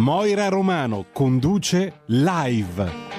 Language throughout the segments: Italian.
Moira Romano conduce live.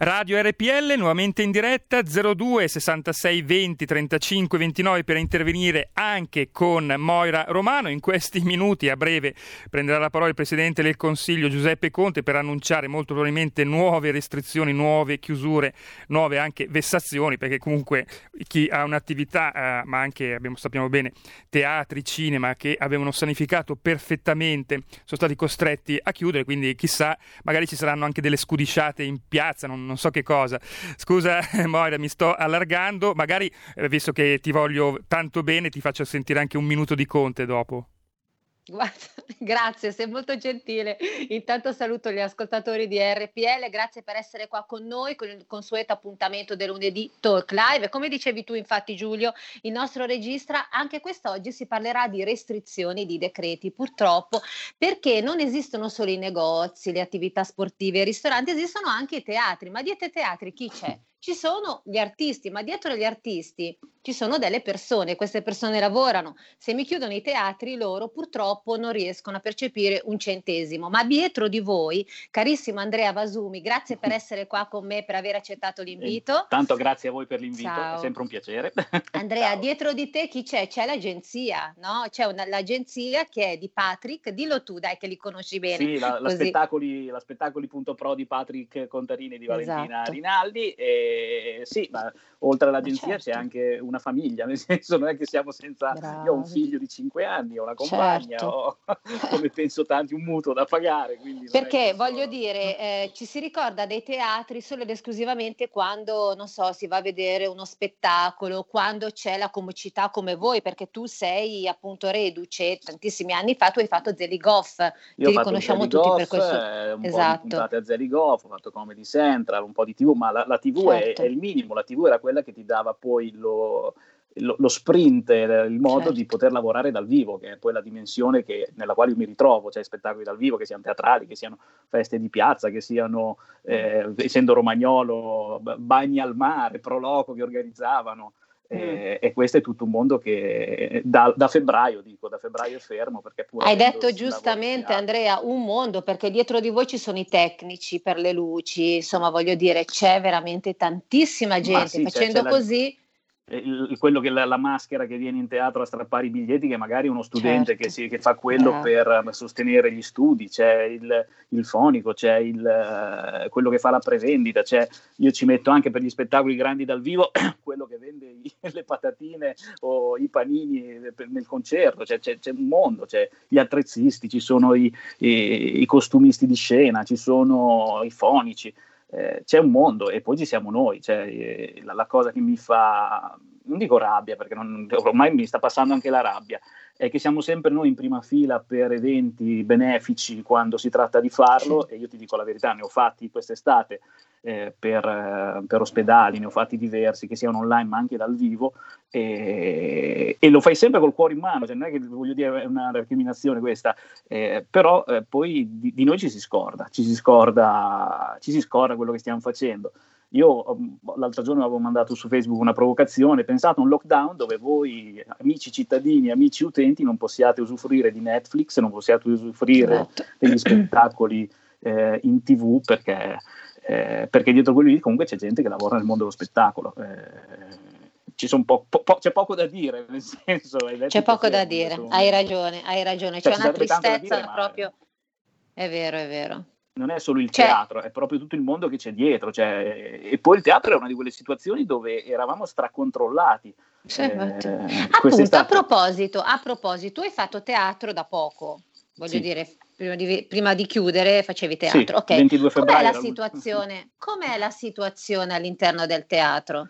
Radio RPL nuovamente in diretta 02 66 20 35 29 per intervenire anche con Moira Romano. In questi minuti a breve prenderà la parola il Presidente del Consiglio Giuseppe Conte per annunciare molto probabilmente nuove restrizioni, nuove chiusure, nuove anche vessazioni perché comunque chi ha un'attività, eh, ma anche abbiamo, sappiamo bene teatri, cinema che avevano sanificato perfettamente sono stati costretti a chiudere, quindi chissà magari ci saranno anche delle scudisciate in piazza, non, non so che cosa. Scusa Moira, mi sto allargando, magari eh, visto che ti voglio tanto bene ti faccio sentire anche un minuto di Conte dopo. Guarda, grazie, sei molto gentile. Intanto saluto gli ascoltatori di RPL, grazie per essere qua con noi con il consueto appuntamento del lunedì Talk Live. Come dicevi tu infatti Giulio, il nostro registra anche quest'oggi si parlerà di restrizioni di decreti, purtroppo, perché non esistono solo i negozi, le attività sportive, i ristoranti, esistono anche i teatri, ma dietro ai teatri chi c'è? Ci sono gli artisti, ma dietro gli artisti ci sono delle persone, queste persone lavorano. Se mi chiudono i teatri, loro purtroppo non riescono a percepire un centesimo. Ma dietro di voi, carissimo Andrea Vasumi, grazie per essere qua con me, per aver accettato l'invito. Eh, tanto grazie a voi per l'invito, Ciao. è sempre un piacere. Andrea, Ciao. dietro di te chi c'è? C'è l'agenzia, no? C'è una, l'agenzia che è di Patrick, dillo tu, dai, che li conosci bene. Sì, la, la, spettacoli, la spettacoli.pro di Patrick Contarini e di Valentina esatto. Rinaldi. E sì, ma oltre all'agenzia certo. c'è anche una famiglia, nel senso non è che siamo senza... Bravi. Io ho un figlio di 5 anni, ho una compagna, certo. ho, come penso tanti, un mutuo da pagare. Perché voglio dire, eh, ci si ricorda dei teatri solo ed esclusivamente quando, non so, si va a vedere uno spettacolo, quando c'è la comicità come voi, perché tu sei appunto reduce, tantissimi anni fa tu hai fatto Zeligoff, Io ti riconosciamo tutti Goff, per questo. Eh, un esatto. po' di a Zeligoff, ho fatto Comedy Central, un po' di TV, ma la, la TV certo. È certo. è, il minimo, la TV era quella che ti dava poi lo, lo, lo sprint, il modo certo. di poter lavorare dal vivo, che è poi la dimensione che, nella quale io mi ritrovo, cioè spettacoli dal vivo, che siano teatrali, che siano feste di piazza, che siano, eh, essendo romagnolo, bagni al mare, proloco che organizzavano. Mm. Eh, e questo è tutto un mondo che da, da, febbraio, dico, da febbraio è fermo. Perché pur Hai detto giustamente Andrea, un mondo, perché dietro di voi ci sono i tecnici per le luci, insomma voglio dire, c'è veramente tantissima gente. Sì, Facendo così... La il, quello che la, la, maschera che viene in teatro a strappare i biglietti, che magari uno studente certo. che, si, che, fa quello eh. per sostenere gli studi, c'è il, il fonico, c'è il, uh, quello che fa la prevendita, c'è, io ci metto anche per gli spettacoli grandi dal vivo quello che vende i, le patatine o i panini nel concerto, c'è, c'è, c'è, un mondo, c'è gli attrezzisti, ci sono i, i, i costumisti di scena, ci sono i fonici eh, c'è un mondo e poi ci siamo noi, cioè, eh, la, la, cosa che mi fa, non dico rabbia perché non, ormai mi sta passando anche la rabbia, è che siamo sempre noi in prima fila per eventi benefici quando si tratta di farlo e io ti dico la verità, ne ho fatti quest'estate eh, per, eh, per, ospedali, ne ho fatti diversi che siano online ma anche dal vivo e, e, lo fai sempre col cuore in mano, cioè non è che voglio dire è una recriminazione questa, eh, però eh, poi di, di, noi ci si scorda, ci si scorda, ci si scorda quello che stiamo facendo. Io um, l'altro giorno avevo mandato su Facebook una provocazione, pensate a un lockdown dove voi, amici cittadini, amici utenti, non possiate usufruire di Netflix, non possiate usufruire esatto. degli spettacoli eh, in tv perché, eh, perché, dietro quelli lì comunque c'è gente che lavora nel mondo dello spettacolo. Eh, po- po- c'è poco da dire, nel senso... C'è poco da dire, sono... hai ragione, hai ragione, c'è, c'è una tristezza dire, proprio... È vero, è vero non è solo il cioè, teatro, è proprio tutto il mondo che c'è dietro. Cioè, e poi il teatro è una di quelle situazioni dove eravamo stracontrollati. Cioè, eh, Appunto, a proposito, a proposito, tu hai fatto teatro da poco, voglio sì. dire, prima di, prima di, chiudere facevi teatro. Sì, okay. 22 febbraio. Com'è la, situazione, com'è la situazione all'interno del teatro?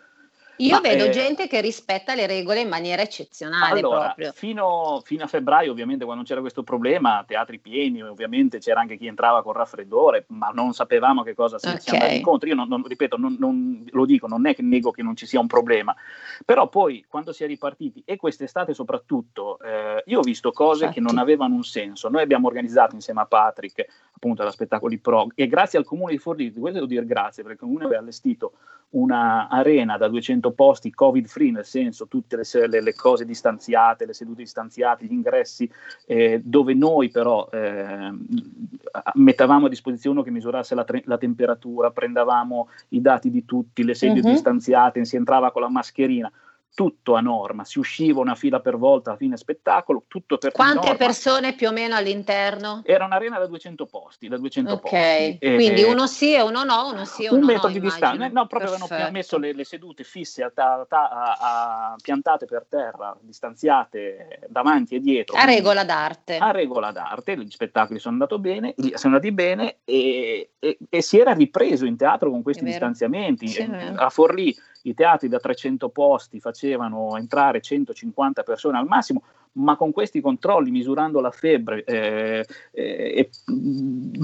Io Ma, vedo eh, gente che rispetta le regole in maniera eccezionale allora, proprio. Fino, fino, a febbraio, ovviamente, quando c'era questo problema, teatri pieni, ovviamente c'era anche chi entrava con raffreddore, ma non sapevamo che cosa si okay. andati incontro. Io non, non, ripeto, non, non, lo dico, non è che nego che non ci sia un problema, però poi quando si è ripartiti, e quest'estate soprattutto, eh, io ho visto cose Infatti. che non avevano un senso. Noi abbiamo organizzato insieme a Patrick, appunto, la Spettacoli Pro, e grazie al comune di Forlì, questo devo dire grazie, perché il comune aveva allestito una arena da 200 posti covid free, nel senso tutte le, le, le cose distanziate, le sedute distanziate, gli ingressi, eh, dove noi però eh, mettavamo a disposizione uno che misurasse la, la, temperatura, prendevamo i dati di tutti, le sedie uh-huh. distanziate, si entrava con la mascherina tutto a norma, si usciva una fila per volta a fine spettacolo, tutto per Quante persone più o meno all'interno? Era un'arena da 200 posti, da 200 Ok, posti. quindi uno sì e uno no, uno sì e uno un metro no, di distanza, no, proprio Perfetto. avevano messo le, le sedute fisse a ta, ta, a, piantate per terra, distanziate davanti e dietro. A regola d'arte. A regola d'arte, gli spettacoli sono, bene, sono andati bene e, e, e, si era ripreso in teatro con questi distanziamenti. Sì, a Forlì i teatri da 300 posti facevano entrare 150 persone al massimo, ma con questi controlli, misurando la febbre, eh, eh,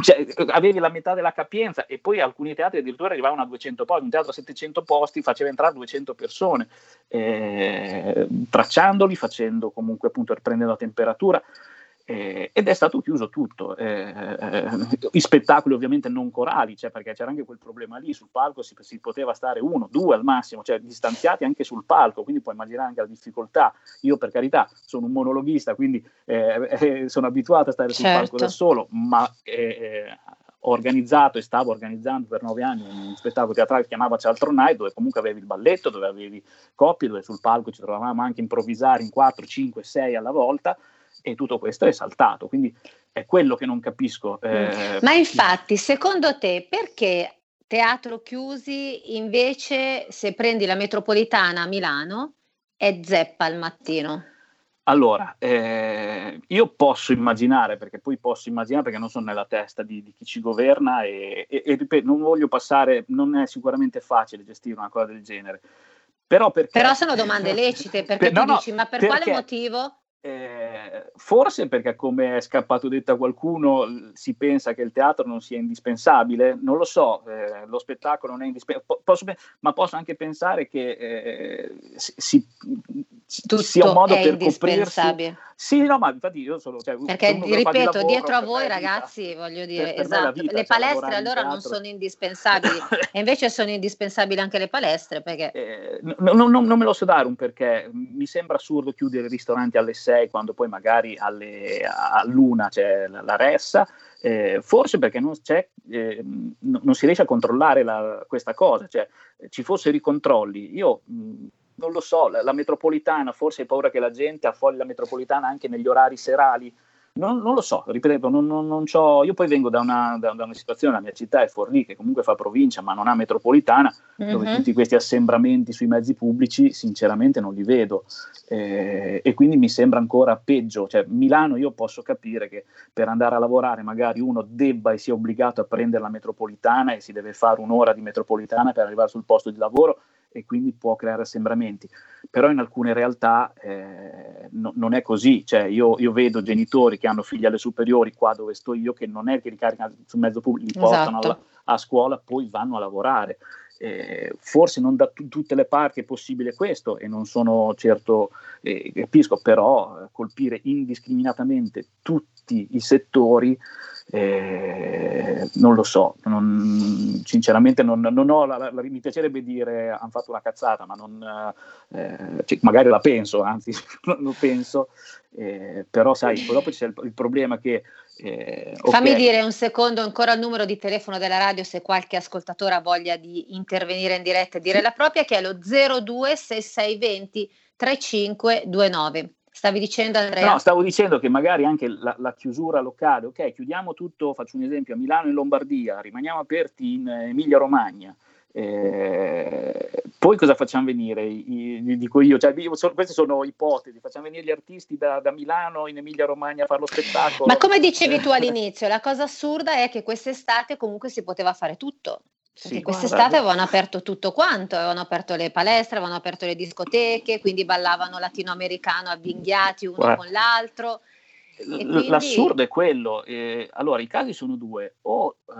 cioè, avevi la metà della capienza e poi alcuni teatri addirittura arrivavano a 200 posti, un teatro a 700 posti faceva entrare 200 persone, eh, tracciandoli, facendo comunque appunto prendendo la temperatura. Eh, ed è stato chiuso tutto. Eh, eh, I spettacoli ovviamente non corali, cioè perché c'era anche quel problema lì, sul palco si, si, poteva stare uno, due al massimo, cioè distanziati anche sul palco, quindi puoi immaginare anche la difficoltà. Io per carità sono un monologhista, quindi eh, eh, sono abituato a stare certo. sul palco da solo, ma eh, ho organizzato e stavo organizzando per nove anni un spettacolo teatrale che chiamava Cialtro Night, dove comunque avevi il balletto, dove avevi coppie, dove sul palco ci trovavamo anche a improvvisare in 4, 5, 6 alla volta e tutto questo è saltato. Quindi è quello che non capisco. Eh, Ma infatti, secondo te, perché teatro chiusi invece se prendi la metropolitana a Milano è zeppa al mattino? Allora, eh, io posso immaginare, perché poi posso immaginare perché non sono nella testa di, di chi ci governa e, e, e, ripeto, non voglio passare, non è sicuramente facile gestire una cosa del genere. Però, perché, Però sono domande lecite, perché per, tu no, dici, ma per perché, quale motivo? Eh, forse perché, come è scappato detto a qualcuno, si pensa che il teatro non sia indispensabile, non lo so, eh, lo spettacolo non è indispensabile, posso, ma posso anche pensare che eh, si, sia un modo per coprirsi. Sì, no, ma infatti io sono... Cioè, perché, ripeto, lavoro, dietro a voi ragazzi, voglio dire, per, esatto, vita, le cioè, palestre allora non sono indispensabili, e invece sono indispensabili anche le palestre, perché... Eh, no, no, non me lo so dare un perché, mi sembra assurdo chiudere i ristoranti alle 6 6 quando poi magari alle, all'una c'è la, la ressa, eh, forse perché non, eh, non, si riesce a controllare la, questa cosa, cioè ci fossero i controlli. Io mh, non lo so, la, la, metropolitana, forse hai paura che la gente affogli la metropolitana anche negli orari serali non, non, lo so, ripeto, non, non, non io poi vengo da una, da, da una, situazione, la mia città è Forlì, che comunque fa provincia, ma non ha metropolitana, mm-hmm. dove mhm. tutti questi assembramenti sui mezzi pubblici, sinceramente non li vedo. Eh, e quindi mi sembra ancora peggio. Cioè, Milano io posso capire che per andare a lavorare magari uno debba e sia obbligato a prendere la metropolitana e si deve fare un'ora di metropolitana per arrivare sul posto di lavoro e quindi può creare assembramenti. Però in alcune realtà eh, no, non è così, cioè io, io, vedo genitori che hanno figli alle superiori qua dove sto io che non è che li caricano sul mezzo pubblico, li portano esatto. alla, a scuola, poi vanno a lavorare. Eh, forse non da t- tutte le parti è possibile questo e non sono certo, eh, capisco, però eh, colpire indiscriminatamente tutti i settori eh, non lo so, non, sinceramente non, non ho la, la, mi piacerebbe dire hanno fatto una cazzata, ma non, eh, cioè, magari la penso, anzi lo penso, eh, però sai, poi dopo c'è il, il problema che... Eh, Fammi okay. dire un secondo ancora il numero di telefono della radio se qualche ascoltatore ha voglia di intervenire in diretta e dire la propria, che è lo 026620 3529. Stavi dicendo Andrea? No, stavo dicendo che magari anche la, la, chiusura locale, ok, chiudiamo tutto, faccio un esempio, a Milano e Lombardia, rimaniamo aperti in Emilia Romagna. Eh, poi cosa facciamo venire? I, dico io, cioè, io so, queste sono ipotesi, facciamo venire gli artisti da, da Milano in Emilia Romagna a fare lo spettacolo. Ma come dicevi tu all'inizio, la cosa assurda è che quest'estate comunque si poteva fare tutto. Sì, quest'estate guarda. avevano aperto tutto quanto, avevano aperto le palestre, avevano aperto le discoteche, quindi ballavano latinoamericano avvinghiati uno guarda. con l'altro. Quindi... L'assurdo è quello, eh, allora i casi sono due, o uh,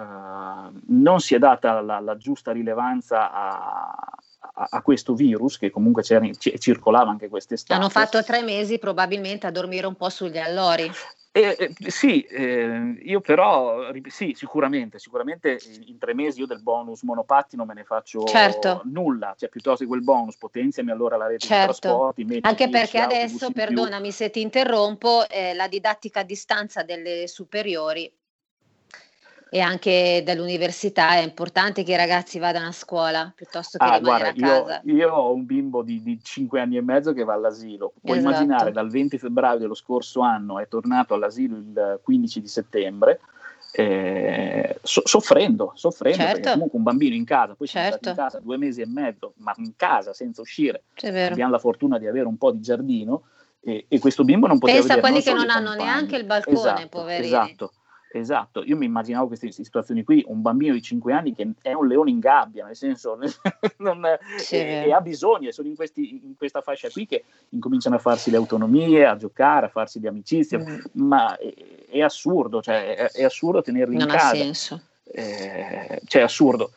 non si è data la, la giusta rilevanza a, a, a, questo virus che comunque circolava anche quest'estate. Hanno fatto tre mesi probabilmente a dormire un po' sugli allori. Eh, eh, sì, eh, io però, sì, sicuramente, sicuramente in tre mesi io del bonus monopatti non me ne faccio certo. nulla, cioè piuttosto che quel bonus potenziami allora la rete certo. di trasporti. Anche perché adesso, perdonami se ti interrompo, eh, la didattica a distanza delle superiori e anche dall'università è importante che i ragazzi vadano a scuola piuttosto che ah, rimanere guarda, a casa. Io, io, ho un bimbo di, di 5 anni e mezzo che va all'asilo. Puoi esatto. immaginare dal 20 febbraio dello scorso anno è tornato all'asilo il 15 di settembre. Eh, so, soffrendo, soffrendo certo. perché comunque un bambino in casa, poi certo. siamo in casa due mesi e mezzo, ma in casa senza uscire, abbiamo la fortuna di avere un po' di giardino e, e questo bimbo non poteva Pensa a quelli che non hanno neanche il balcone, esatto, poverini. Esatto. Esatto, io mi immaginavo queste situazioni qui, un bambino di 5 anni che è un leone in gabbia, nel senso, non, sì. e, e, ha bisogno, e sono in, questi, in, questa fascia qui che incominciano a farsi le autonomie, a giocare, a farsi le amicizie, mm. ma è, è, assurdo, cioè è, è, assurdo tenerli non in casa. Non ha senso. Eh, cioè è assurdo.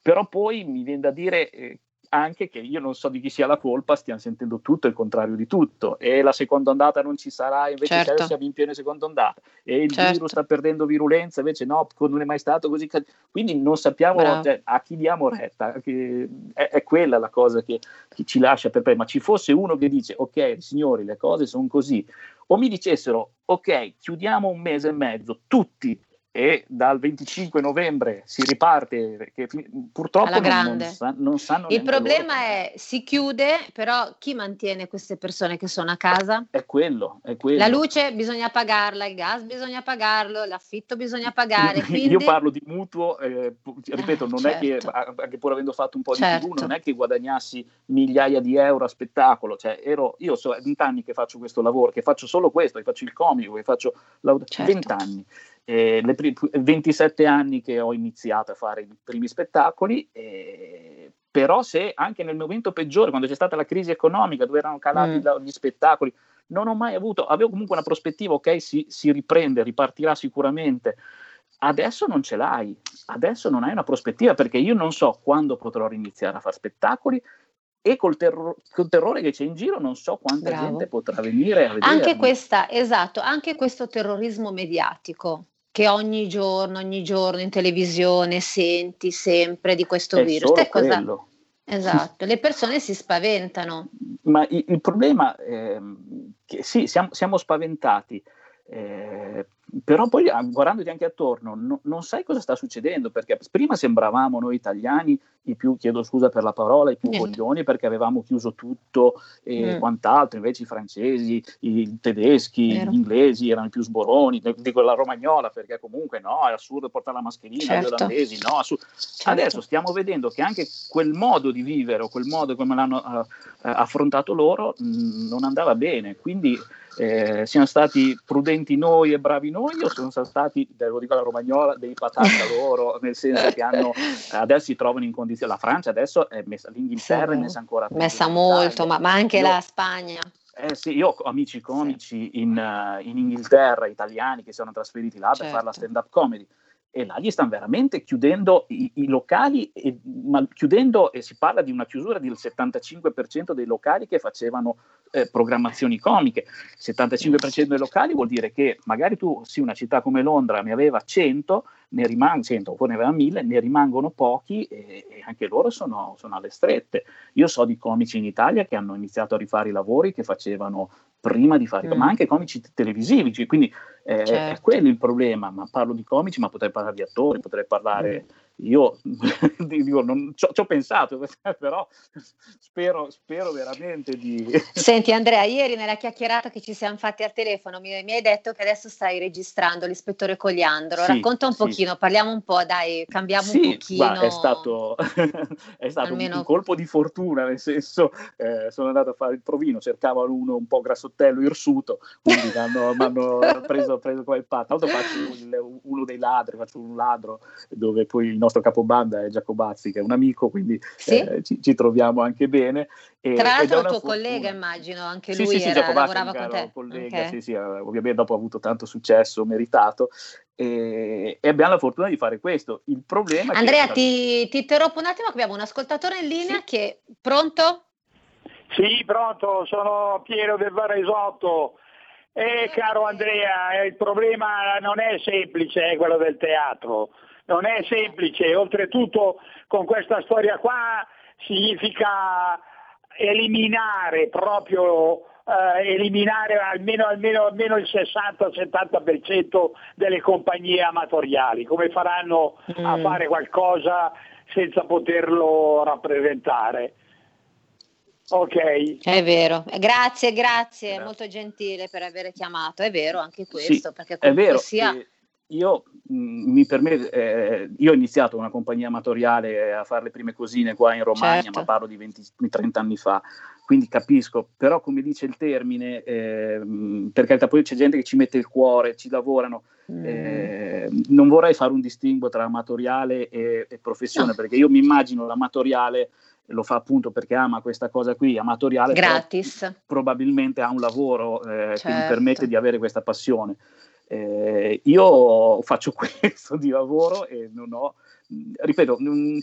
Però poi mi viene da dire eh, anche che io non so di chi sia la colpa, stiamo sentendo tutto il contrario di tutto e la seconda ondata non ci sarà, invece certo. siamo in piena seconda ondata e il certo. virus sta perdendo virulenza, invece no, non è mai stato così. Quindi non sappiamo cioè, a chi diamo retta, è, è, quella la cosa che, che ci lascia per ma ci fosse uno che dice ok signori le cose sono così, o mi dicessero ok chiudiamo un mese e mezzo tutti e dal 25 novembre si riparte perché purtroppo non, non, sa, non, sanno il problema loro. è si chiude però chi mantiene queste persone che sono a casa? è quello, è quello. la luce bisogna pagarla il gas bisogna pagarlo l'affitto bisogna pagare quindi... io parlo di mutuo eh, ripeto non certo. è che certo. anche pur avendo fatto un po' di certo. tv non è che guadagnassi migliaia di euro a spettacolo cioè ero, io so 20 anni che faccio questo lavoro che faccio solo questo che faccio il comico che faccio la... certo. 20 anni eh, le pri- 27 anni che ho iniziato a fare i primi spettacoli, eh, però se anche nel momento peggiore, quando c'è stata la crisi economica, dove erano calati mm. gli spettacoli, non ho mai avuto, avevo comunque una prospettiva, ok, si, si riprende, ripartirà sicuramente. Adesso non ce l'hai, adesso non hai una prospettiva perché io non so quando potrò iniziare a fare spettacoli e col, terro- col, terrore che c'è in giro non so quanta Bravo. gente potrà venire a vedere. Anche questa, esatto, anche questo terrorismo mediatico che ogni giorno, ogni giorno in televisione senti sempre di questo È virus. Te cosa... Esatto, le persone si spaventano. Ma il, il problema è che sì, siamo, siamo spaventati, eh, però poi ah, guardandoti anche attorno no, non sai cosa sta succedendo perché prima sembravamo noi italiani i più, chiedo scusa per la parola, i più Niente. coglioni perché avevamo chiuso tutto e mm. quant'altro, invece i francesi, i tedeschi, Vero. gli inglesi erano i più sboroni, dico la romagnola perché comunque no, è assurdo portare la mascherina, certo. gli olandesi no, assu- certo. adesso stiamo vedendo che anche quel modo di vivere o quel modo come l'hanno uh, affrontato loro mh, mm, non andava bene, quindi eh, siamo stati prudenti noi e bravi noi o sono stati, lo dico alla romagnola, dei patata loro, nel senso che hanno, adesso si trovano in condizioni, la Francia adesso è messa, l'Inghilterra sì, è messa ancora più. Messa molto, ma, ma, anche Io, la Spagna. Eh sì, io ho amici comici sì. in, uh, in, Inghilterra, italiani che si sono trasferiti là certo. per fare la certo. stand-up comedy e là gli stanno veramente chiudendo i, i locali, e, ma chiudendo, e si parla di una chiusura del 75% dei locali che facevano eh, programmazioni comiche. Il 75% dei locali vuol dire che magari tu, sì, una città come Londra ne aveva 100, ne rimangono 100, oppure ne aveva 1000, ne rimangono pochi e, e anche loro sono, sono, alle strette. Io so di comici in Italia che hanno iniziato a rifare i lavori che facevano prima di fare, mm. ma anche comici televisivi, cioè, quindi eh, certo. è quello il problema, ma parlo di comici, ma potrei parlare di attori, potrei parlare... Mm io dico, non, ci, ho, pensato, però spero, spero, veramente di... Senti Andrea, ieri nella chiacchierata che ci siamo fatti al telefono mi, mi hai detto che adesso stai registrando l'ispettore Cogliandro, sì, racconta un sì. pochino, parliamo un po', dai, cambiamo sì, un pochino. è stato, è stato Almeno... un, colpo di fortuna, nel senso eh, sono andato a fare il provino, cercavano uno un po' grassottello, irsuto, quindi mi hanno preso, preso come il patto. L'altro faccio il, uno dei ladri, faccio un ladro dove poi il nostro capobanda è Giacobazzi, che è un amico, quindi sì? eh, ci, ci, troviamo anche bene. E, Tra l'altro il tuo fortuna. collega, immagino, anche lui sì, sì, era, lavorava con te. Collega, okay. sì, sì, ovviamente dopo ha avuto tanto successo meritato e, e, abbiamo la fortuna di fare questo. Il problema Andrea, che... ti, ti interrompo un attimo, abbiamo un ascoltatore in linea che... Pronto? Sì, pronto, sono Piero del Varesotto. Eh, caro Andrea, il problema non è semplice, è quello del teatro. Non è semplice, oltretutto con questa storia qua significa eliminare proprio eh, eliminare almeno, almeno, almeno il 60-70% delle compagnie amatoriali, come faranno mm. a fare qualcosa senza poterlo rappresentare. Ok. È vero, grazie, grazie, eh. molto gentile per aver chiamato, è vero anche questo, sì, perché comunque è vero. sia... io, mh, mm, mi permette, eh, io ho iniziato una compagnia amatoriale a fare le prime cosine qua in Romagna, certo. ma parlo di 20-30 anni fa, quindi capisco, però come dice il termine, eh, per carità poi c'è gente che ci mette il cuore, ci lavorano, mm. eh, non vorrei fare un distinguo tra amatoriale e, e professione, no. perché io mi immagino l'amatoriale lo fa appunto perché ama questa cosa qui, amatoriale, gratis. probabilmente ha un lavoro eh, certo. che gli permette di avere questa passione. Eh, io faccio questo di lavoro e non ho, ripeto, non,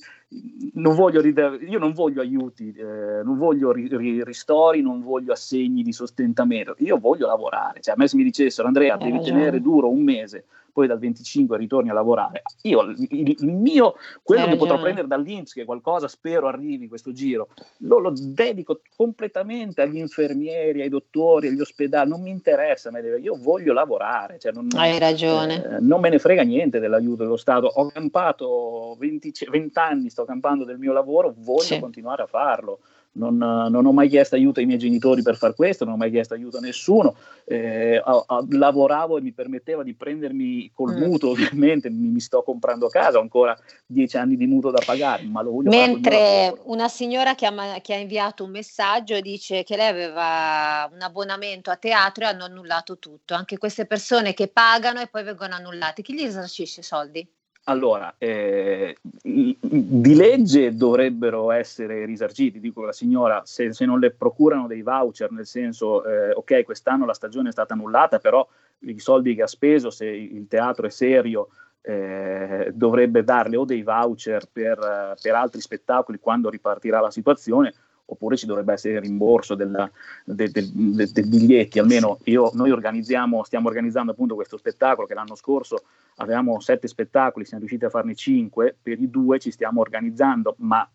non voglio, io non voglio aiuti, eh, non voglio ri, ri, ristori, non voglio assegni di sostentamento, io voglio lavorare. Cioè, a me se mi dicessero Andrea, devi tenere duro un mese poi dal 25 ritorni a lavorare. Io il, il mio, quello che potrò prendere dall'Inps, che qualcosa spero arrivi questo giro, lo, lo, dedico completamente agli infermieri, ai dottori, agli ospedali, non mi interessa, io voglio lavorare. Cioè non, Hai ragione. Eh, non me ne frega niente dell'aiuto dello Stato. Ho campato 20, 20 anni, sto campando del mio lavoro, voglio sì. continuare a farlo non, non, ho mai chiesto aiuto ai miei genitori per far questo, non ho mai chiesto aiuto a nessuno, eh, a, a, lavoravo e mi permetteva di prendermi col mm. mutuo, ovviamente mi, mi, sto comprando casa, ho ancora dieci anni di mutuo da pagare, ma lo voglio Mentre una signora che ha, che ha inviato un messaggio dice che lei aveva un abbonamento a teatro e hanno annullato tutto, anche queste persone che pagano e poi vengono annullate, chi gli esercisce i soldi? Allora, eh, di legge dovrebbero essere risarciti, dico la signora, se, se non le procurano dei voucher, nel senso, eh, ok, quest'anno la stagione è stata annullata, però i soldi che ha speso, se il teatro è serio, eh, dovrebbe darle o dei voucher per, per altri spettacoli quando ripartirà la situazione, oppure ci dovrebbe essere il rimborso del, del, del, del biglietti, almeno io, noi organizziamo, stiamo organizzando appunto questo spettacolo che l'anno scorso avevamo sette spettacoli, siamo riusciti a farne cinque, per i due ci stiamo organizzando, ma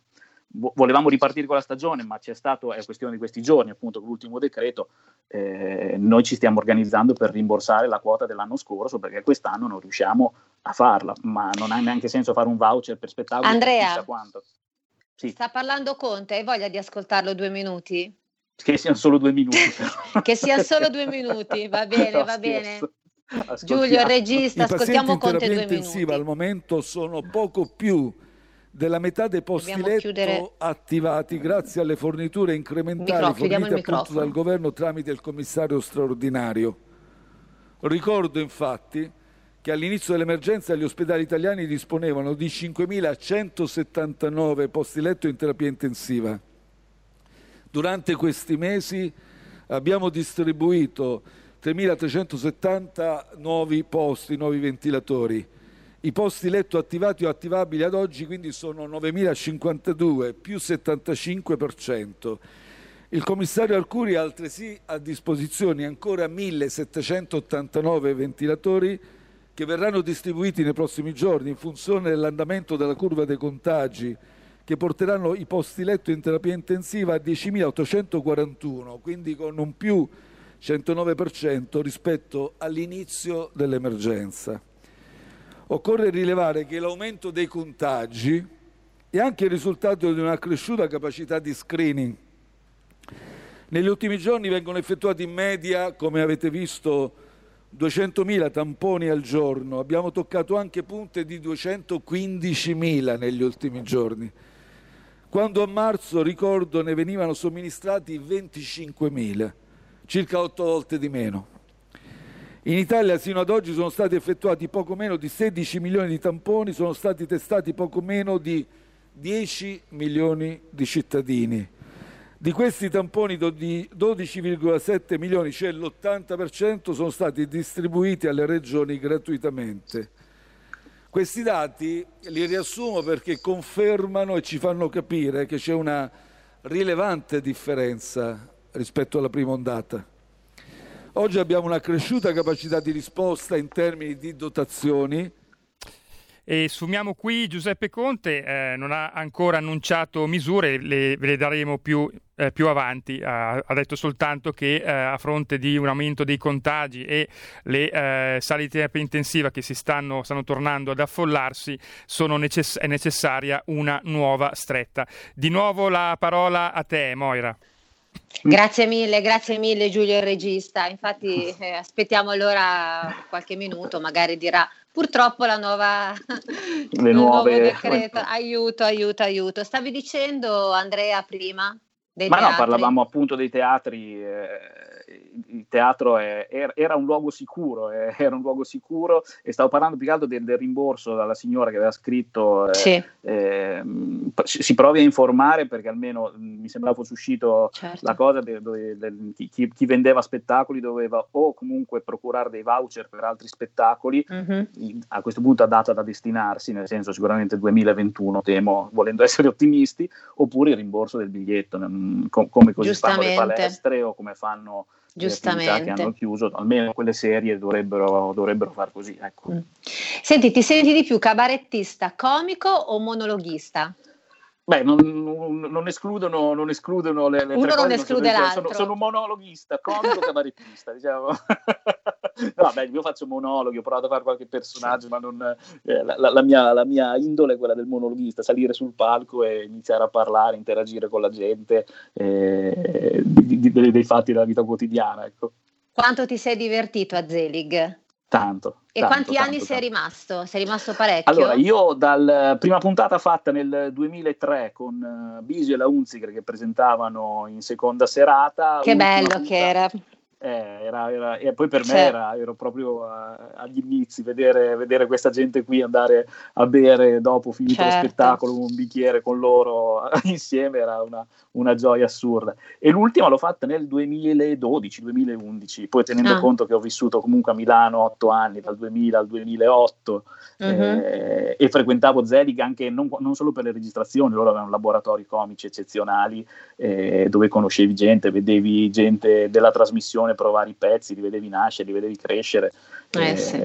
volevamo ripartire con la stagione, ma c'è stato, è questione di questi giorni, appunto, con l'ultimo decreto, eh, noi ci stiamo organizzando per rimborsare la quota dell'anno scorso, perché quest'anno non riusciamo a farla, ma non ha neanche senso fare un voucher per spettacolo. Andrea, sì. sta parlando Conte, hai voglia di ascoltarlo due minuti? Che siano solo due minuti. che sia solo due minuti, va bene, no, va bene. Giulio, regista, ascoltiamo Conte due minuti. al momento sono poco più della metà dei posti Dobbiamo letto chiudere... attivati grazie alle forniture incrementali fornite appunto dal governo tramite il commissario straordinario. Ricordo infatti che all'inizio dell'emergenza gli ospedali italiani disponevano di 5.179 posti letto in terapia intensiva. Durante questi mesi abbiamo distribuito 3.370 nuovi posti, nuovi ventilatori. I posti letto attivati o attivabili ad oggi quindi sono 9.052, più 75%. Il commissario Arcuri ha altresì a disposizione ancora 1.789 ventilatori che verranno distribuiti nei prossimi giorni in funzione dell'andamento della curva dei contagi, che porteranno i posti letto in terapia intensiva a 10.841, quindi con un più 109% rispetto all'inizio dell'emergenza. Occorre rilevare che l'aumento dei contagi è anche il risultato di una cresciuta capacità di screening. Negli ultimi giorni vengono effettuati in media, come avete visto, 200.000 tamponi al giorno, abbiamo toccato anche punte di 215.000 negli ultimi giorni, quando a marzo, ricordo, ne venivano somministrati 25.000, circa otto volte di meno. In Italia sino ad oggi sono stati effettuati poco meno di 16 milioni di tamponi, sono stati testati poco meno di 10 milioni di cittadini. Di questi tamponi 12,7 milioni, cioè l'80%, sono stati distribuiti alle regioni gratuitamente. Questi dati li riassumo perché confermano e ci fanno capire che c'è una rilevante differenza rispetto alla prima ondata. Oggi abbiamo una cresciuta capacità di risposta in termini di dotazioni. E sfumiamo qui Giuseppe Conte, eh, non ha ancora annunciato misure, le, ve le daremo più, eh, più avanti. Ha, ha, detto soltanto che eh, a fronte di un aumento dei contagi e le eh, sale di terapia intensiva che si stanno, stanno tornando ad affollarsi, necess- è necessaria una nuova stretta. Di nuovo la parola a te, Moira. Grazie mille, grazie mille Giulio il regista. Infatti eh, aspettiamo allora qualche minuto, magari dirà purtroppo la nuova Le nuove... decreto. Aiuto, aiuto, aiuto. Stavi dicendo Andrea prima? Dei Ma teatri? no, parlavamo appunto dei teatri. Eh il teatro è, era un luogo sicuro, era un luogo sicuro e stavo parlando più che altro del, del rimborso dalla signora che aveva scritto, eh, sì. eh, si provi a informare perché almeno mm, mi sembrava fosse uscito certo. la cosa dove, dove chi, chi, vendeva spettacoli doveva o comunque procurare dei voucher per altri spettacoli, mm-hmm. a questo punto ha data da destinarsi, nel senso sicuramente 2021 temo, volendo essere ottimisti, oppure il rimborso del biglietto, come così fanno le palestre o come fanno Giustamente. che hanno chiuso, almeno quelle serie dovrebbero, dovrebbero far così. Ecco. Mm. Senti, ti senti di più cabarettista, comico o monologhista? Beh, non, non, escludono, non escludono le, le Uno non esclude sono, l'altro. Sono, sono un monologhista, comico cabarettista, diciamo. no, beh, io faccio monologhi, ho provato a fare qualche personaggio, ma non, eh, la, la, mia, la, mia, indole è quella del monologhista, salire sul palco e iniziare a parlare, interagire con la gente eh, di, di, dei, dei fatti della vita quotidiana. Ecco. Quanto ti sei divertito a Zelig? Tanto. E tanto, quanti tanto, anni tanto. sei rimasto? Sei rimasto parecchio? Allora, io dalla prima puntata fatta nel 2003 con uh, Bisio e la Unziger che presentavano in seconda serata. Che bello puntata, che era. Eh, era, era, e poi per me era, ero proprio a, agli inizi, vedere, vedere, questa gente qui andare a bere dopo finito certo. lo spettacolo un bicchiere con loro insieme era una, una, gioia assurda. E l'ultima l'ho fatta nel 2012-2011, poi tenendo ah. conto che ho vissuto comunque a Milano otto anni, dal 2000 al 2008, mm-hmm. eh, e frequentavo Zelig anche non, non, solo per le registrazioni, loro avevano laboratori comici eccezionali eh, dove conoscevi gente, vedevi gente della trasmissione provare i pezzi, li vedevi nascere, li vedevi crescere. Eh, eh, sì.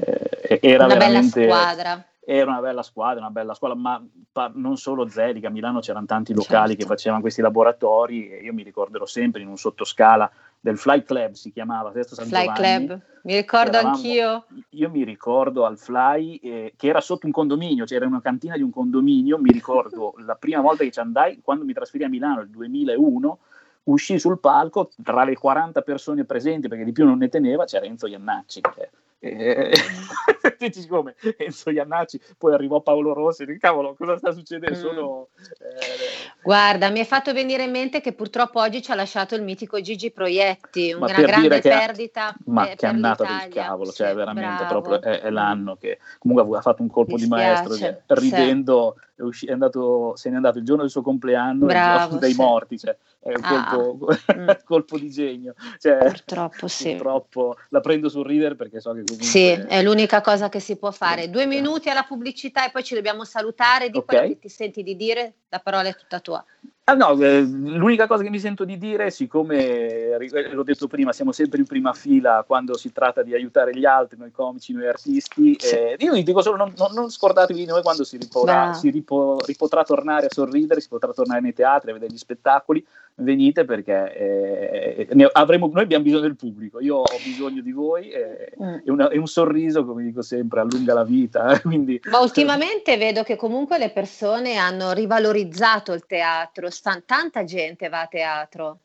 Era una bella squadra. Era una bella squadra, una bella scuola, ma pa- non solo Zelica, a Milano c'erano tanti locali certo. che facevano questi laboratori e io mi ricorderò sempre in un sottoscala del Fly Club si chiamava Sesto San Fly Giovanni, Club, mi ricordo eravamo, anch'io. Io mi ricordo al Fly eh, che era sotto un condominio, c'era cioè una cantina di un condominio, mi ricordo la prima volta che ci andai quando mi trasferì a Milano nel 2001 uscì sul palco tra le 40 persone presenti, perché di più non ne teneva, c'era Enzo Iannacci. Che, eh, come Enzo Iannacci, poi arrivò Paolo Rossi, cavolo, cosa sta succedendo? Mm. Sono, eh, Guarda, mi è fatto venire in mente che purtroppo oggi ci ha lasciato il mitico Gigi Proietti, una grande perdita. Ma per, che annata del cavolo, cioè veramente bravo. proprio è, è, l'anno che comunque ha fatto un colpo di maestro, che, ridendo, sì. È, usci- è andato, se n'è andato il giorno del suo compleanno, bravo, dei sì. morti, cioè, è un ah, colpo, mm. colpo, di genio. Cioè, purtroppo sì. Purtroppo la prendo sul ridere perché so che comunque... Sì, è l'unica cosa che si può fare. Due minuti alla pubblicità e poi ci dobbiamo salutare. Di okay. quello che ti senti di dire, la parola è tutta tua. Ah, no, eh, l'unica cosa che mi sento di dire, siccome eh, l'ho detto prima, siamo sempre in prima fila quando si tratta di aiutare gli altri, noi comici, noi artisti. Eh, io vi dico solo: non, non, non scordatevi noi quando si, riporrà, si ripo, ripotrà tornare a sorridere, si potrà tornare nei teatri a vedere gli spettacoli. Venite perché eh, avremo, noi abbiamo bisogno del pubblico. Io ho bisogno di voi e, mm. e, una, e un sorriso, come dico sempre, allunga la vita. Quindi, Ma ultimamente vedo che comunque le persone hanno rivalorizzato il teatro tanta gente va a teatro.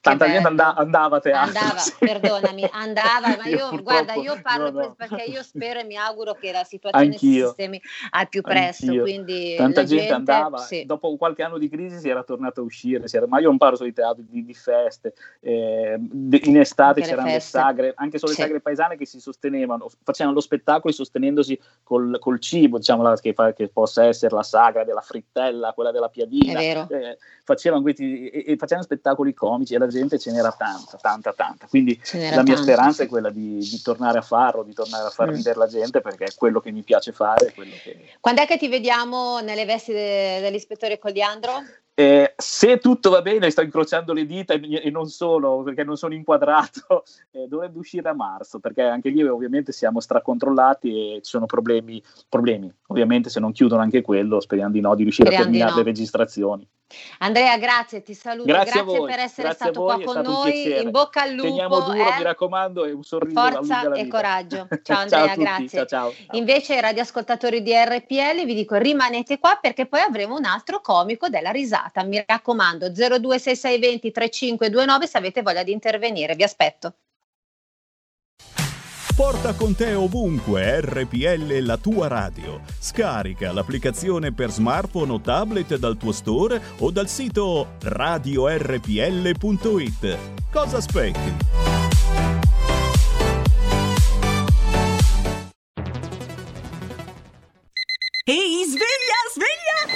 Tanta gente andava, andava a teatro. Andava, sì. perdonami, andava, ma io, io guarda, io parlo no, no. perché io spero e mi auguro che la situazione Anch'io. si sistemi al più presto. Quindi Tanta gente, gente, andava, sì. dopo qualche anno di crisi si era tornato a uscire, era, ma io non parlo solo di teatro, di, feste, eh, in estate anche c'erano le, le, sagre, anche solo sì. le sagre paesane che si sostenevano, facevano lo spettacolo sostenendosi col, col cibo, diciamo che, fa, che, possa essere la sagra della frittella, quella della piadina, eh, facevano, questi, e, e facevano spettacoli comici e la gente ce n'era tanta, tanta, tanta. Quindi la mia speranza è quella di, di, tornare a farlo, di tornare a far mm. ridere la gente perché è quello che mi piace fare. Che... Quando è che ti vediamo nelle vesti de, dell'ispettore Cogliandro? Eh, se tutto va bene, sto incrociando le dita e, e non solo perché non sono inquadrato, eh, dovrebbe uscire a marzo perché anche lì ovviamente siamo stracontrollati e ci sono problemi, problemi. Ovviamente se non chiudono anche quello, speriamo di no, di riuscire speriamo a terminare no. le registrazioni. Andrea, grazie, ti saluto, grazie, grazie per essere grazie stato qua con noi, in bocca al lupo. Teniamo duro, eh? mi raccomando, e un sorriso Forza e coraggio. Ciao Andrea, ciao grazie. Ciao, ciao. Invece ai radioascoltatori di RPL vi dico rimanete qua perché poi avremo un altro comico della risata. Mi raccomando, 026620 3529 se avete voglia di intervenire, vi aspetto. Porta con te ovunque RPL la tua radio. Scarica l'applicazione per smartphone o tablet dal tuo store o dal sito radiorpl.it. Cosa aspetti?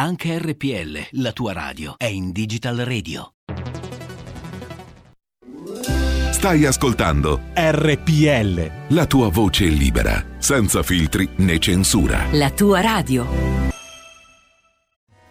Anche RPL, la tua radio, è in Digital Radio. Stai ascoltando RPL. La tua voce libera, senza filtri né censura. La tua radio.